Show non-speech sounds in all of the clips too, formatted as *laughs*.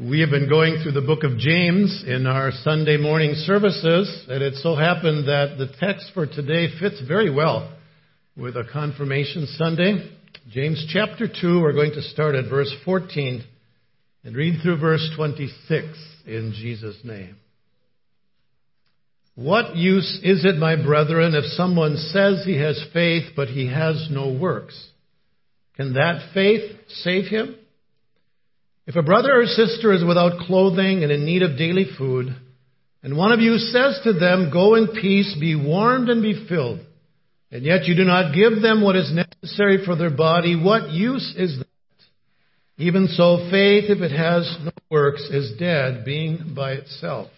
We have been going through the book of James in our Sunday morning services, and it so happened that the text for today fits very well with a confirmation Sunday. James chapter 2, we're going to start at verse 14 and read through verse 26 in Jesus' name. What use is it, my brethren, if someone says he has faith but he has no works? Can that faith save him? If a brother or sister is without clothing and in need of daily food, and one of you says to them, Go in peace, be warmed and be filled, and yet you do not give them what is necessary for their body, what use is that? Even so, faith, if it has no works, is dead, being by itself.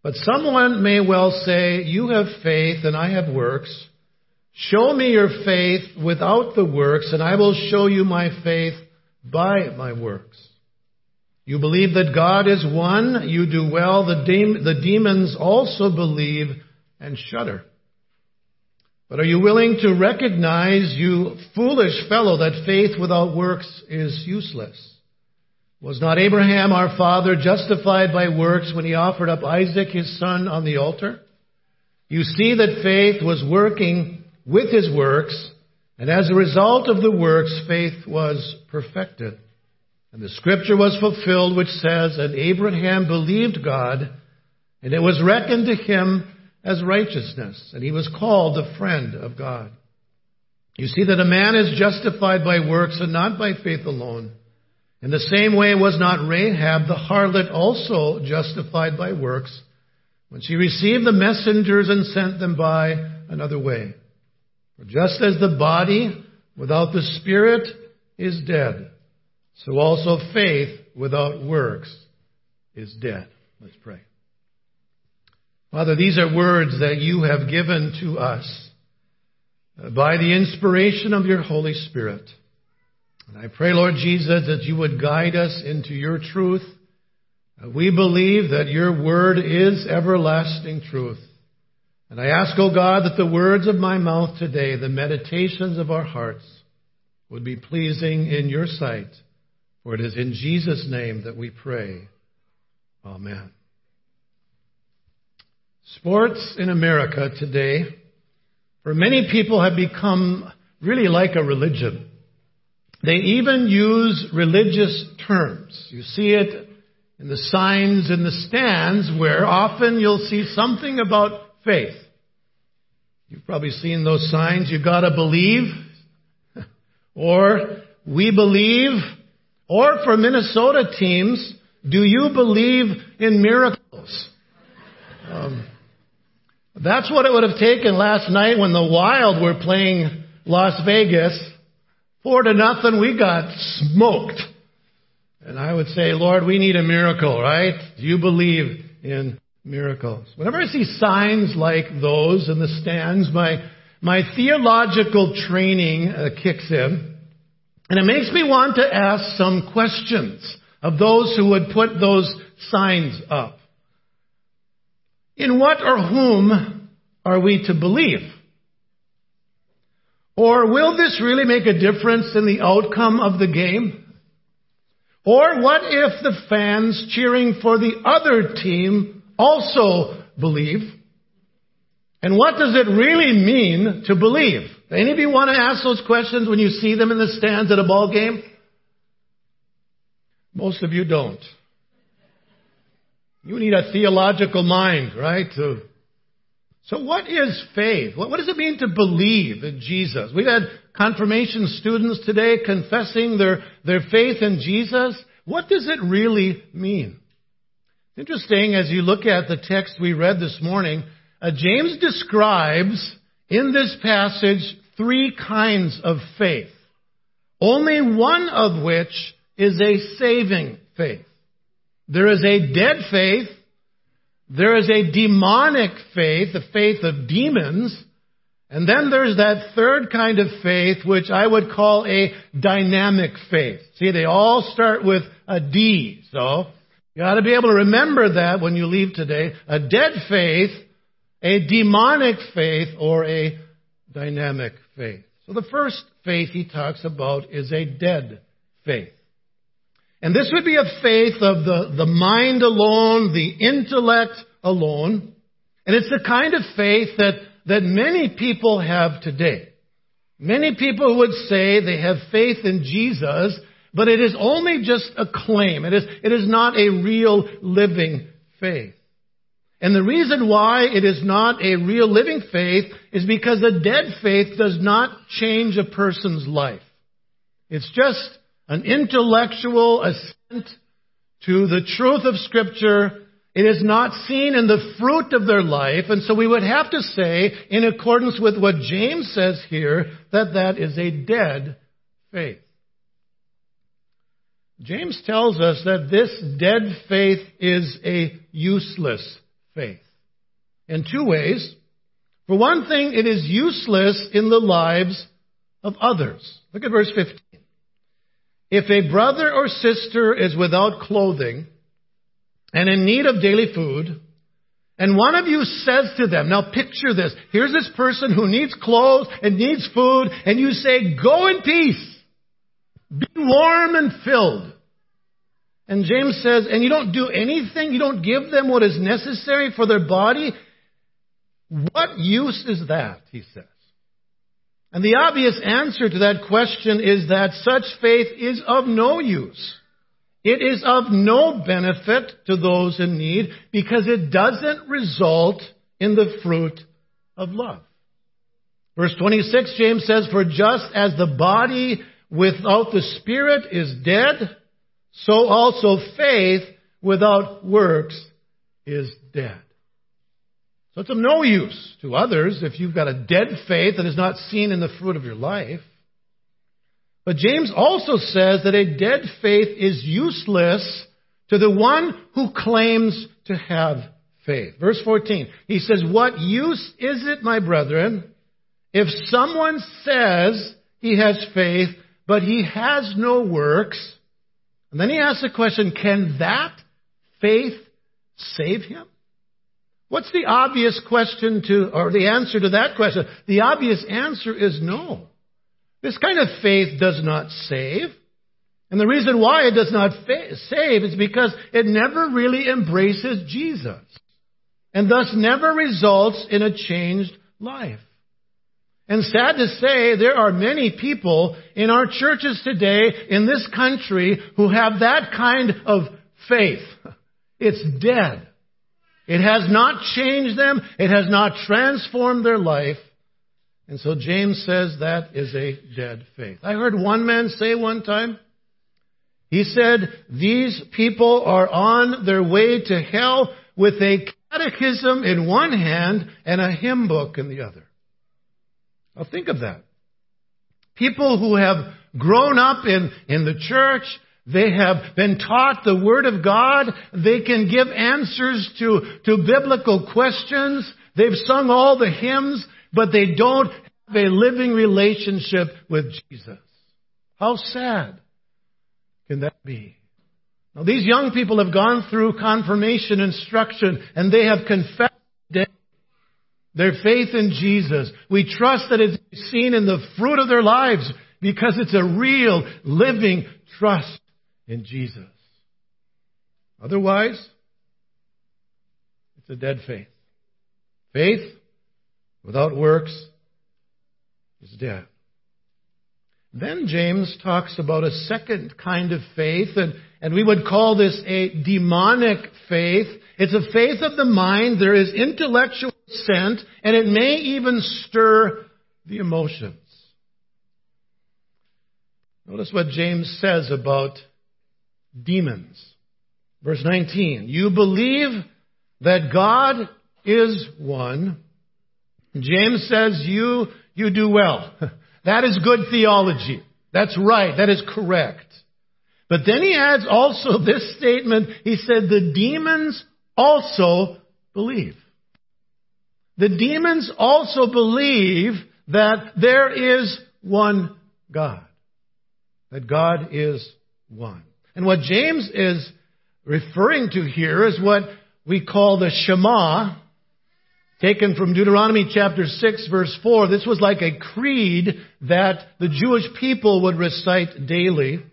But someone may well say, You have faith and I have works. Show me your faith without the works, and I will show you my faith by my works. You believe that God is one, you do well. The, de- the demons also believe and shudder. But are you willing to recognize, you foolish fellow, that faith without works is useless? Was not Abraham our father justified by works when he offered up Isaac his son on the altar? You see that faith was working with his works, and as a result of the works, faith was perfected. And the scripture was fulfilled which says, And Abraham believed God, and it was reckoned to him as righteousness, and he was called the friend of God. You see that a man is justified by works and not by faith alone. In the same way was not Rahab the harlot also justified by works when she received the messengers and sent them by another way. For just as the body without the Spirit is dead, so also faith without works is dead. Let's pray. Father, these are words that you have given to us by the inspiration of your Holy Spirit. And I pray, Lord Jesus, that you would guide us into your truth. We believe that your word is everlasting truth. And I ask, O oh God, that the words of my mouth today, the meditations of our hearts, would be pleasing in your sight. For it is in Jesus' name that we pray. Amen. Sports in America today, for many people, have become really like a religion. They even use religious terms. You see it in the signs in the stands where often you'll see something about faith. You've probably seen those signs. You've got to believe, *laughs* or we believe, or for Minnesota teams, do you believe in miracles? *laughs* Um, that's what it would have taken last night when the Wild were playing Las Vegas. Four to nothing, we got smoked. And I would say, Lord, we need a miracle, right? Do you believe in miracles. Whenever I see signs like those in the stands, my, my theological training uh, kicks in, and it makes me want to ask some questions of those who would put those signs up. In what or whom are we to believe? Or will this really make a difference in the outcome of the game? Or what if the fans cheering for the other team also believe. And what does it really mean to believe? Any of you want to ask those questions when you see them in the stands at a ball game? Most of you don't. You need a theological mind, right? So what is faith? What, what does it mean to believe in Jesus? We've had confirmation students today confessing their, their faith in Jesus. What does it really mean? Interesting, as you look at the text we read this morning, uh, James describes in this passage three kinds of faith, only one of which is a saving faith. There is a dead faith, there is a demonic faith, the faith of demons, and then there's that third kind of faith, which I would call a dynamic faith. See, they all start with a D, so you ought to be able to remember that when you leave today. A dead faith, a demonic faith, or a dynamic faith. So the first faith he talks about is a dead faith. And this would be a faith of the, the mind alone, the intellect alone. And it's the kind of faith that, that many people have today. Many people would say they have faith in Jesus, but it is only just a claim. It is, it is not a real living faith. And the reason why it is not a real living faith is because a dead faith does not change a person's life. It's just an intellectual assent to the truth of Scripture. It is not seen in the fruit of their life. And so we would have to say, in accordance with what James says here, that that is a dead faith. James tells us that this dead faith is a useless faith. In two ways. For one thing, it is useless in the lives of others. Look at verse 15. If a brother or sister is without clothing and in need of daily food, and one of you says to them, now picture this, here's this person who needs clothes and needs food, and you say, go in peace, be warm and filled. And James says, and you don't do anything, you don't give them what is necessary for their body. What use is that, he says. And the obvious answer to that question is that such faith is of no use. It is of no benefit to those in need because it doesn't result in the fruit of love. Verse 26, James says, For just as the body without the spirit is dead, so also faith without works is dead. So it's of no use to others if you've got a dead faith that is not seen in the fruit of your life. But James also says that a dead faith is useless to the one who claims to have faith. Verse 14, he says, What use is it, my brethren, if someone says he has faith, but he has no works? And then he asks the question, can that faith save him? What's the obvious question to, or the answer to that question? The obvious answer is no. This kind of faith does not save. And the reason why it does not fa- save is because it never really embraces Jesus. And thus never results in a changed life. And sad to say, there are many people in our churches today in this country who have that kind of faith. It's dead. It has not changed them. It has not transformed their life. And so James says that is a dead faith. I heard one man say one time, he said, these people are on their way to hell with a catechism in one hand and a hymn book in the other. Now think of that. People who have grown up in, in the church, they have been taught the Word of God. They can give answers to, to biblical questions. They've sung all the hymns, but they don't have a living relationship with Jesus. How sad can that be? Now these young people have gone through confirmation instruction and they have confessed their faith in Jesus. We trust that it's seen in the fruit of their lives because it's a real, living trust in Jesus. Otherwise, it's a dead faith. Faith without works is dead. Then James talks about a second kind of faith, and, and we would call this a demonic faith. It's a faith of the mind. There is intellectual assent, and it may even stir the emotions. Notice what James says about demons. Verse 19. You believe that God is one. James says you, you do well. *laughs* That is good theology. That's right. That is correct. But then he adds also this statement. He said, the demons also believe. The demons also believe that there is one God. That God is one. And what James is referring to here is what we call the Shema, taken from Deuteronomy chapter 6 verse 4. This was like a creed that the Jewish people would recite daily.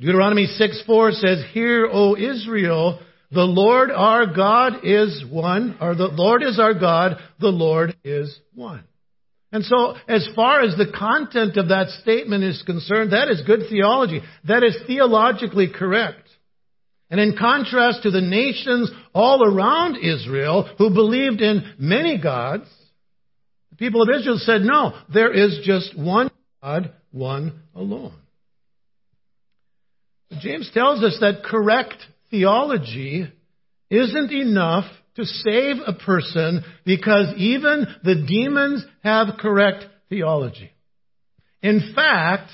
Deuteronomy 6 4 says, Hear, O Israel, the Lord our God is one, or the Lord is our God, the Lord is one. And so, as far as the content of that statement is concerned, that is good theology. That is theologically correct. And in contrast to the nations all around Israel who believed in many gods, the people of Israel said, no, there is just one God, one alone. James tells us that correct theology isn't enough to save a person because even the demons have correct theology. In fact,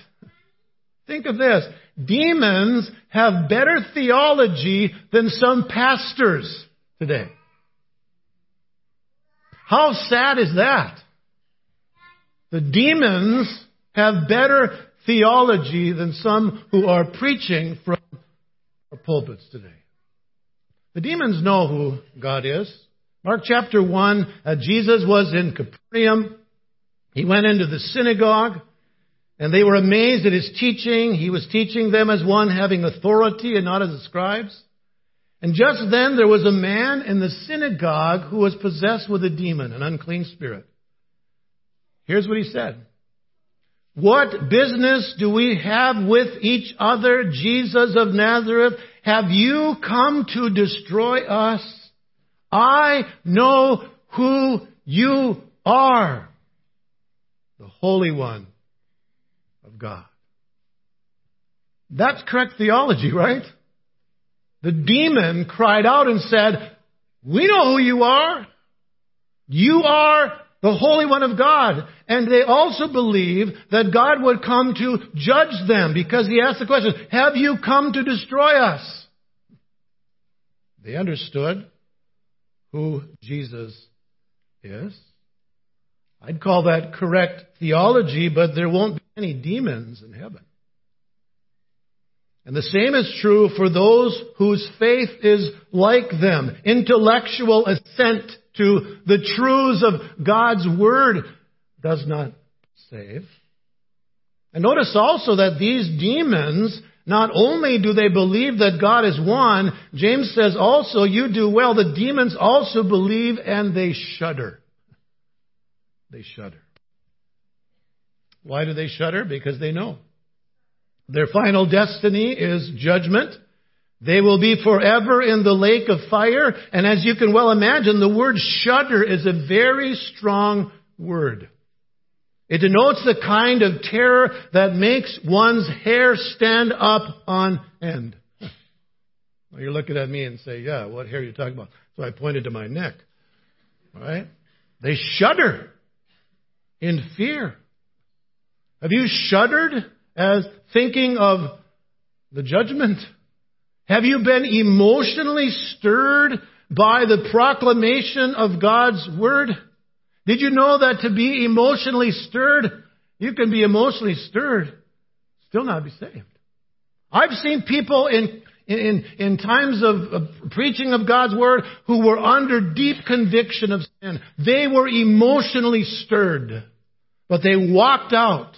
think of this. Demons have better theology than some pastors today. How sad is that? The demons have better theology than some who are preaching from our pulpits today. The demons know who God is. Mark chapter 1, uh, Jesus was in Capernaum. He went into the synagogue, and they were amazed at his teaching. He was teaching them as one having authority and not as the scribes. And just then there was a man in the synagogue who was possessed with a demon, an unclean spirit. Here's what he said. What business do we have with each other, Jesus of Nazareth? Have you come to destroy us? I know who you are. The Holy One of God. That's correct theology, right? The demon cried out and said, We know who you are. You are the Holy One of God. And they also believe that God would come to judge them because he asked the question, Have you come to destroy us? They understood who Jesus is. I'd call that correct theology, but there won't be any demons in heaven. And the same is true for those whose faith is like them. Intellectual assent to the truths of God's Word does not save. And notice also that these demons, not only do they believe that God is one, James says also, you do well, the demons also believe and they shudder. They shudder. Why do they shudder? Because they know. Their final destiny is judgment. They will be forever in the lake of fire. And as you can well imagine, the word shudder is a very strong word. It denotes the kind of terror that makes one's hair stand up on end. Well, you're looking at me and say, yeah, what hair are you talking about? So I pointed to my neck. All right? They shudder in fear. Have you shuddered as thinking of the judgment? Have you been emotionally stirred by the proclamation of God's Word? Did you know that to be emotionally stirred, you can be emotionally stirred, still not be saved? I've seen people in, in, in times of, of preaching of God's Word who were under deep conviction of sin. They were emotionally stirred, but they walked out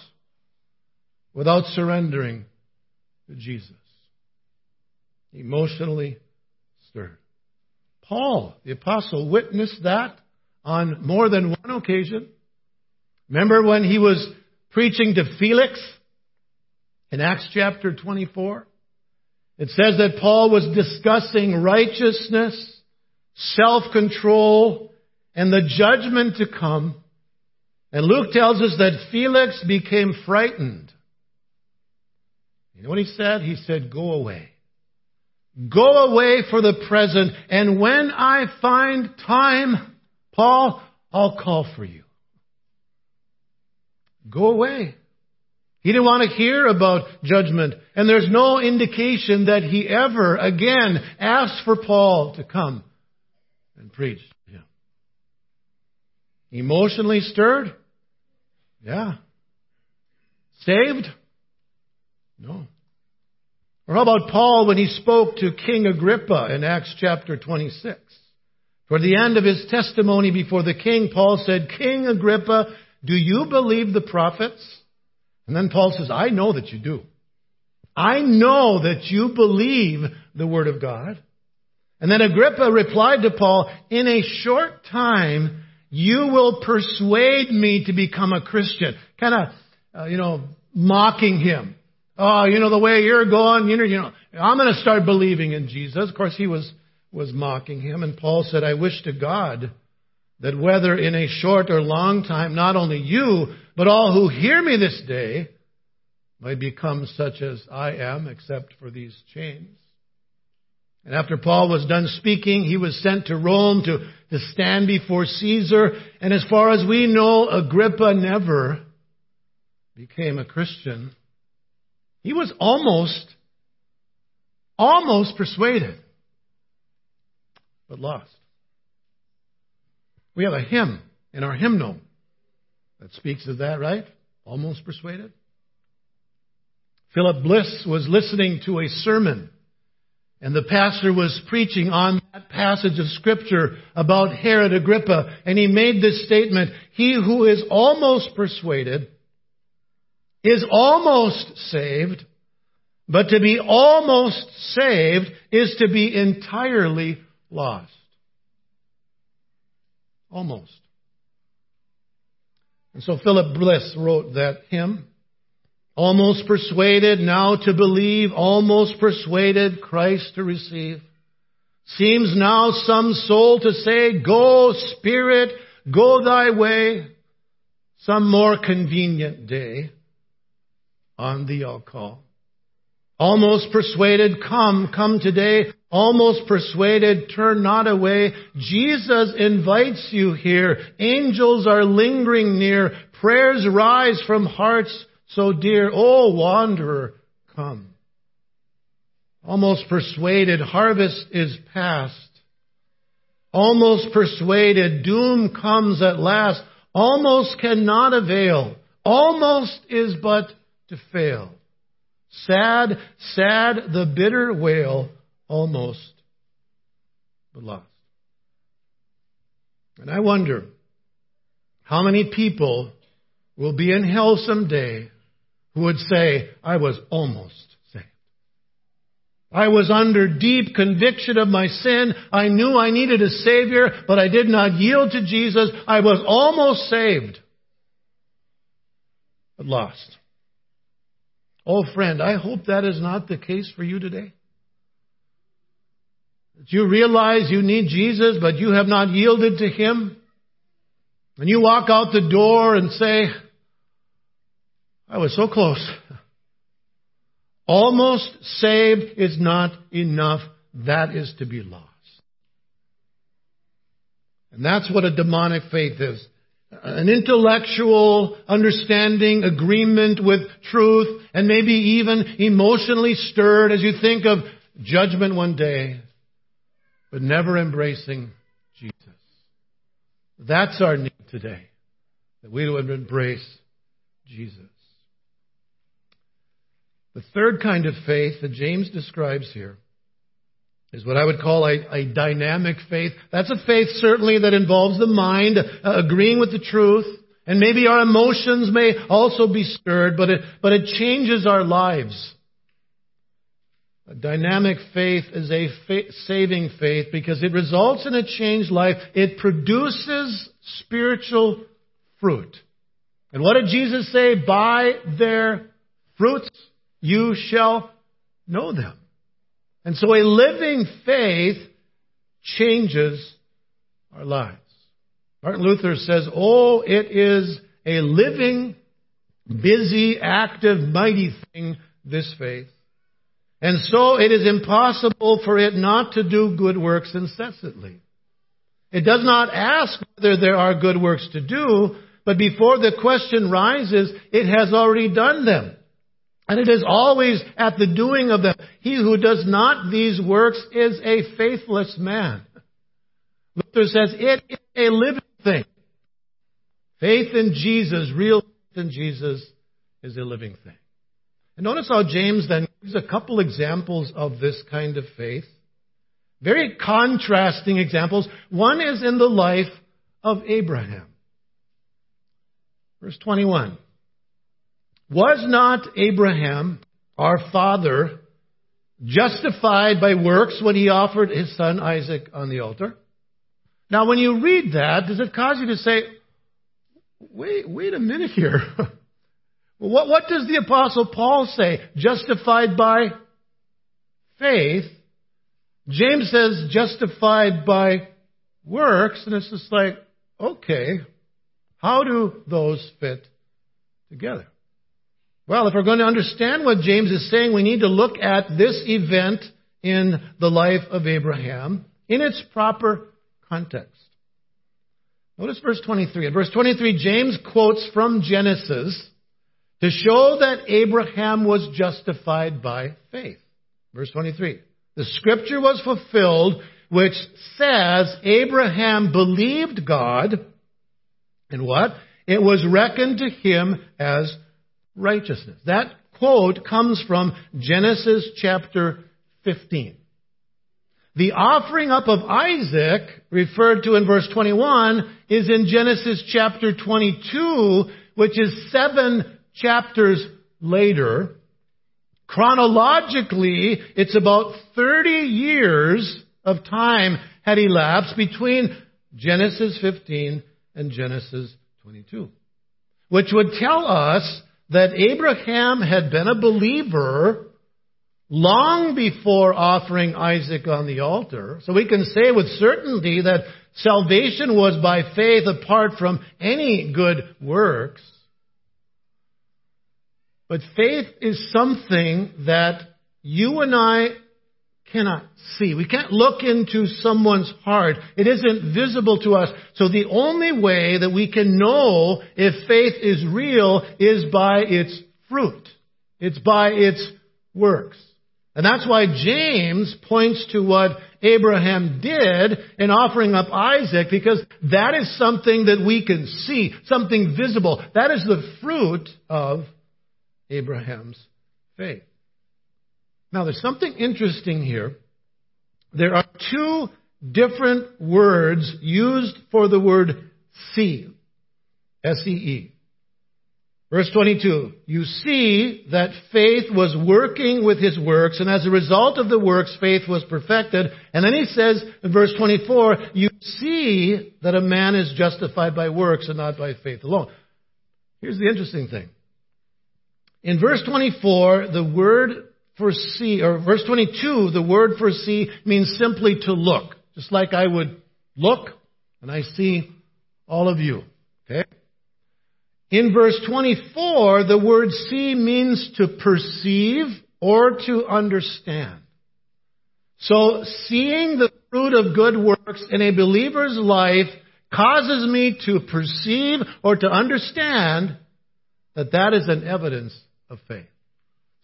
without surrendering to Jesus emotionally stirred. Paul, the apostle, witnessed that on more than one occasion. Remember when he was preaching to Felix in Acts chapter 24? It says that Paul was discussing righteousness, self-control, and the judgment to come. And Luke tells us that Felix became frightened. You know what he said? He said, go away. Go away for the present, and when I find time, Paul, I'll call for you. Go away. He didn't want to hear about judgment, and there's no indication that he ever again asked for Paul to come and preach to him. Emotionally stirred? Yeah. Saved? No. Or how about Paul when he spoke to King Agrippa in Acts chapter 26? Toward the end of his testimony before the king, Paul said, King Agrippa, do you believe the prophets? And then Paul says, I know that you do. I know that you believe the Word of God. And then Agrippa replied to Paul, in a short time, you will persuade me to become a Christian. Kind of, uh, you know, mocking him. Oh, you know, the way you're going, you know, you know, I'm going to start believing in Jesus. Of course, he was, was mocking him. And Paul said, I wish to God that whether in a short or long time, not only you, but all who hear me this day might become such as I am, except for these chains. And after Paul was done speaking, he was sent to Rome to, to stand before Caesar. And as far as we know, Agrippa never became a Christian. He was almost, almost persuaded, but lost. We have a hymn in our hymnal that speaks of that, right? Almost persuaded. Philip Bliss was listening to a sermon and the pastor was preaching on that passage of scripture about Herod Agrippa and he made this statement, he who is almost persuaded is almost saved, but to be almost saved is to be entirely lost. Almost. And so Philip Bliss wrote that hymn. Almost persuaded now to believe, almost persuaded Christ to receive. Seems now some soul to say, Go, Spirit, go thy way. Some more convenient day on thee I'll call. Almost persuaded, come, come today. Almost persuaded, turn not away. Jesus invites you here. Angels are lingering near. Prayers rise from hearts so dear. Oh, wanderer, come. Almost persuaded, harvest is past. Almost persuaded, doom comes at last. Almost cannot avail. Almost is but to fail. Sad, sad, the bitter wail, almost, but lost. And I wonder how many people will be in hell someday who would say, I was almost saved. I was under deep conviction of my sin. I knew I needed a Savior, but I did not yield to Jesus. I was almost saved, but lost. Oh, friend, I hope that is not the case for you today. That you realize you need Jesus, but you have not yielded to Him. And you walk out the door and say, I was so close. Almost saved is not enough. That is to be lost. And that's what a demonic faith is an intellectual understanding, agreement with truth, and maybe even emotionally stirred as you think of judgment one day, but never embracing Jesus. That's our need today, that we would embrace Jesus. The third kind of faith that James describes here is what I would call a, a dynamic faith. That's a faith certainly that involves the mind uh, agreeing with the truth. And maybe our emotions may also be stirred, but it, but it changes our lives. A dynamic faith is a fa- saving faith because it results in a changed life. It produces spiritual fruit. And what did Jesus say? By their fruits you shall know them. And so a living faith changes our lives. Martin Luther says, Oh, it is a living, busy, active, mighty thing, this faith. And so it is impossible for it not to do good works incessantly. It does not ask whether there are good works to do, but before the question rises, it has already done them. And it is always at the doing of them. He who does not these works is a faithless man. Luther says it is a living thing. Faith in Jesus, real faith in Jesus, is a living thing. And notice how James then gives a couple examples of this kind of faith. Very contrasting examples. One is in the life of Abraham. Verse 21. Was not Abraham our father, justified by works when he offered his son Isaac on the altar. Now, when you read that, does it cause you to say, wait, wait a minute here? *laughs* what, what does the apostle Paul say? Justified by faith. James says justified by works, and it's just like, okay, how do those fit together? Well, if we're going to understand what James is saying, we need to look at this event in the life of Abraham in its proper context. Notice verse 23. In verse 23, James quotes from Genesis to show that Abraham was justified by faith. Verse 23. The scripture was fulfilled which says Abraham believed God and what? It was reckoned to him as righteousness. That quote comes from Genesis chapter 15. The offering up of Isaac, referred to in verse 21, is in Genesis chapter 22, which is seven chapters later. Chronologically, it's about 30 years of time had elapsed between Genesis 15 and Genesis 22, which would tell us that Abraham had been a believer long before offering Isaac on the altar. So we can say with certainty that salvation was by faith apart from any good works. But faith is something that you and I cannot see. We can't look into someone's heart. It isn't visible to us. So the only way that we can know if faith is real is by its fruit. It's by its works. And that's why James points to what Abraham did in offering up Isaac because that is something that we can see, something visible. That is the fruit of Abraham's faith. Now, there's something interesting here. There are two different words used for the word see. S-E-E. Verse 22, you see that faith was working with his works, and as a result of the works, faith was perfected. And then he says in verse 24, you see that a man is justified by works and not by faith alone. Here's the interesting thing. In verse 24, the word for see, or verse 22, the word for see means simply to look. Just like I would look and I see all of you. Okay? In verse 24, the word see means to perceive or to understand. So seeing the fruit of good works in a believer's life causes me to perceive or to understand that that is an evidence of faith.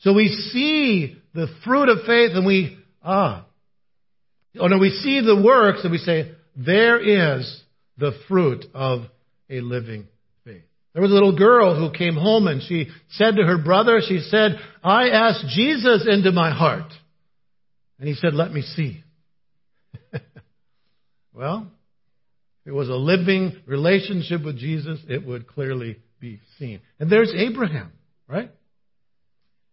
So we see the fruit of faith and we, ah. Oh no, we see the works and we say, there is the fruit of a living faith. There was a little girl who came home and she said to her brother, she said, I asked Jesus into my heart. And he said, let me see. *laughs* well, if it was a living relationship with Jesus, it would clearly be seen. And there's Abraham, right?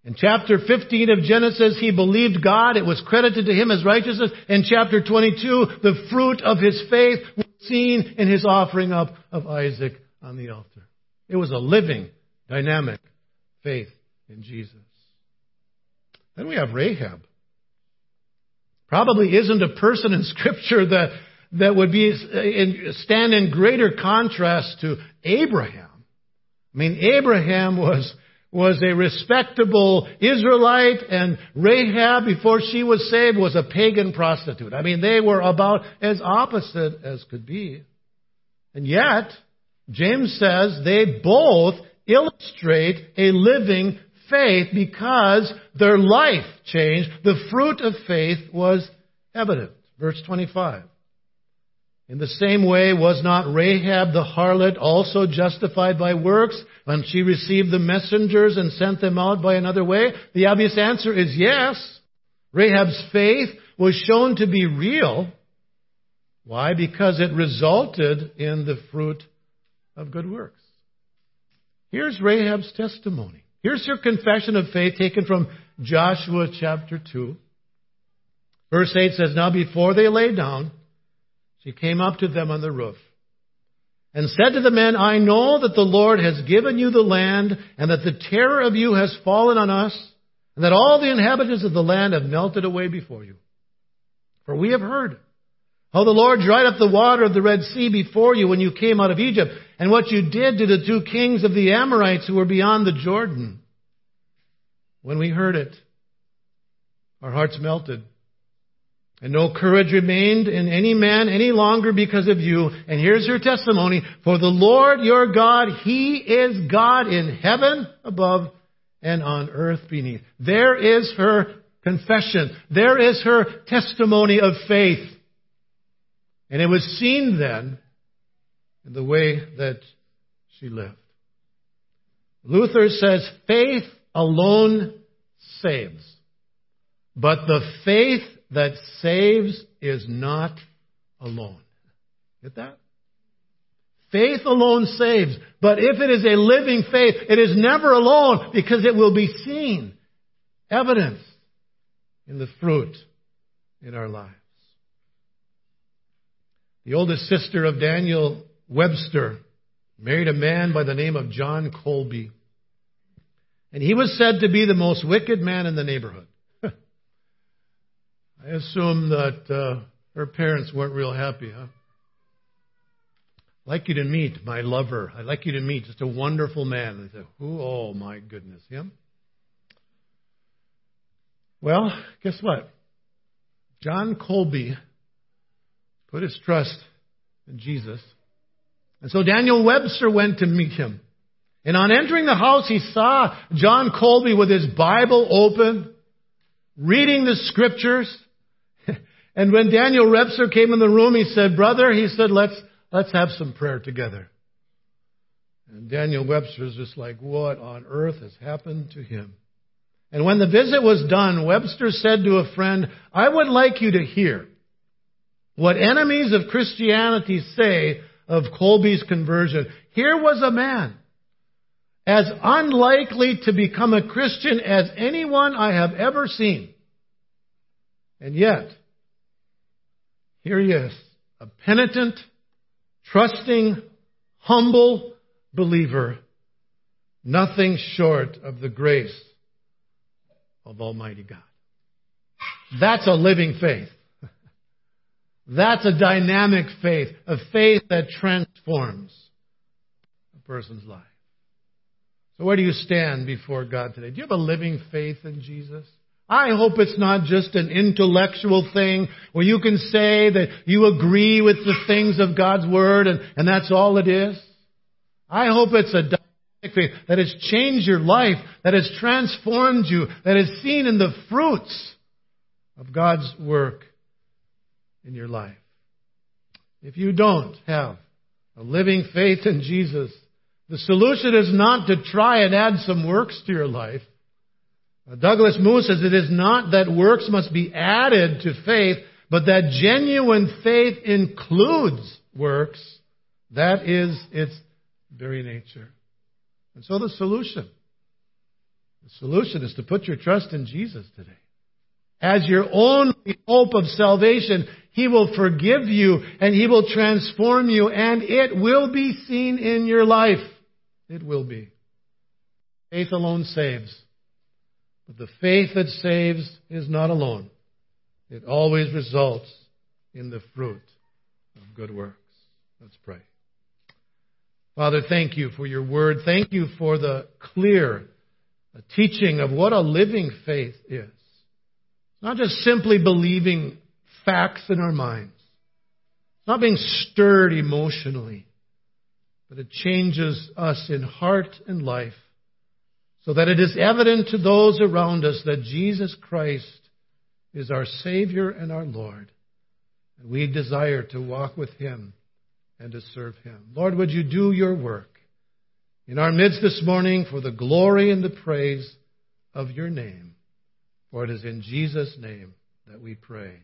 In chapter 15 of Genesis, he believed God. It was credited to him as righteousness. In chapter 22, the fruit of his faith was seen in his offering up of Isaac on the altar. It was a living, dynamic faith in Jesus. Then we have Rahab. Probably isn't a person in *laughs* Scripture that, that would be in, stand in greater contrast to Abraham. I mean, Abraham was was a respectable Israelite and Rahab before she was saved was a pagan prostitute. I mean, they were about as opposite as could be. And yet, James says they both illustrate a living faith because their life changed. The fruit of faith was evident. Verse 25. In the same way, was not Rahab the harlot also justified by works when she received the messengers and sent them out by another way? The obvious answer is yes. Rahab's faith was shown to be real. Why? Because it resulted in the fruit of good works. Here's Rahab's testimony. Here's her confession of faith taken from Joshua chapter 2. Verse 8 says, Now before they lay down, she came up to them on the roof and said to the men, I know that the Lord has given you the land and that the terror of you has fallen on us and that all the inhabitants of the land have melted away before you. For we have heard how the Lord dried up the water of the Red Sea before you when you came out of Egypt and what you did to the two kings of the Amorites who were beyond the Jordan. When we heard it, our hearts melted and no courage remained in any man any longer because of you. And here's your testimony. For the Lord your God, He is God in heaven above and on earth beneath. There is her confession. There is her testimony of faith. And it was seen then in the way that she lived. Luther says faith alone saves. But the faith that saves is not alone. Get that? Faith alone saves. But if it is a living faith, it is never alone because it will be seen, evidence in the fruit in our lives. The oldest sister of Daniel Webster married a man by the name of John Colby. And he was said to be the most wicked man in the neighborhood. I assume that uh, her parents weren't real happy, huh? I'd like you to meet my lover. I'd like you to meet just a wonderful man. They said, Who? Oh, my goodness, him? Well, guess what? John Colby put his trust in Jesus. And so Daniel Webster went to meet him. And on entering the house, he saw John Colby with his Bible open, reading the scriptures. And when Daniel Webster came in the room, he said, Brother, he said, let's, let's have some prayer together. And Daniel Webster was just like, What on earth has happened to him? And when the visit was done, Webster said to a friend, I would like you to hear what enemies of Christianity say of Colby's conversion. Here was a man as unlikely to become a Christian as anyone I have ever seen. And yet, here he is, a penitent, trusting, humble believer, nothing short of the grace of Almighty God. That's a living faith. That's a dynamic faith, a faith that transforms a person's life. So where do you stand before God today? Do you have a living faith in Jesus? I hope it's not just an intellectual thing where you can say that you agree with the things of God's Word and, and that's all it is. I hope it's a dynamic faith that has changed your life, that has transformed you, that is seen in the fruits of God's work in your life. If you don't have a living faith in Jesus, the solution is not to try and add some works to your life. Uh, Douglas Moo says it is not that works must be added to faith, but that genuine faith includes works. That is its very nature. And so the solution, the solution is to put your trust in Jesus today. As your only hope of salvation, He will forgive you and He will transform you and it will be seen in your life. It will be. Faith alone saves. But the faith that saves is not alone. It always results in the fruit of good works. Let's pray. Father, thank you for your word. Thank you for the clear teaching of what a living faith is. Not just simply believing facts in our minds. Not being stirred emotionally, but it changes us in heart and life so that it is evident to those around us that Jesus Christ is our Savior and our Lord. And we desire to walk with Him and to serve Him. Lord, would you do your work in our midst this morning for the glory and the praise of your name? For it is in Jesus' name that we pray.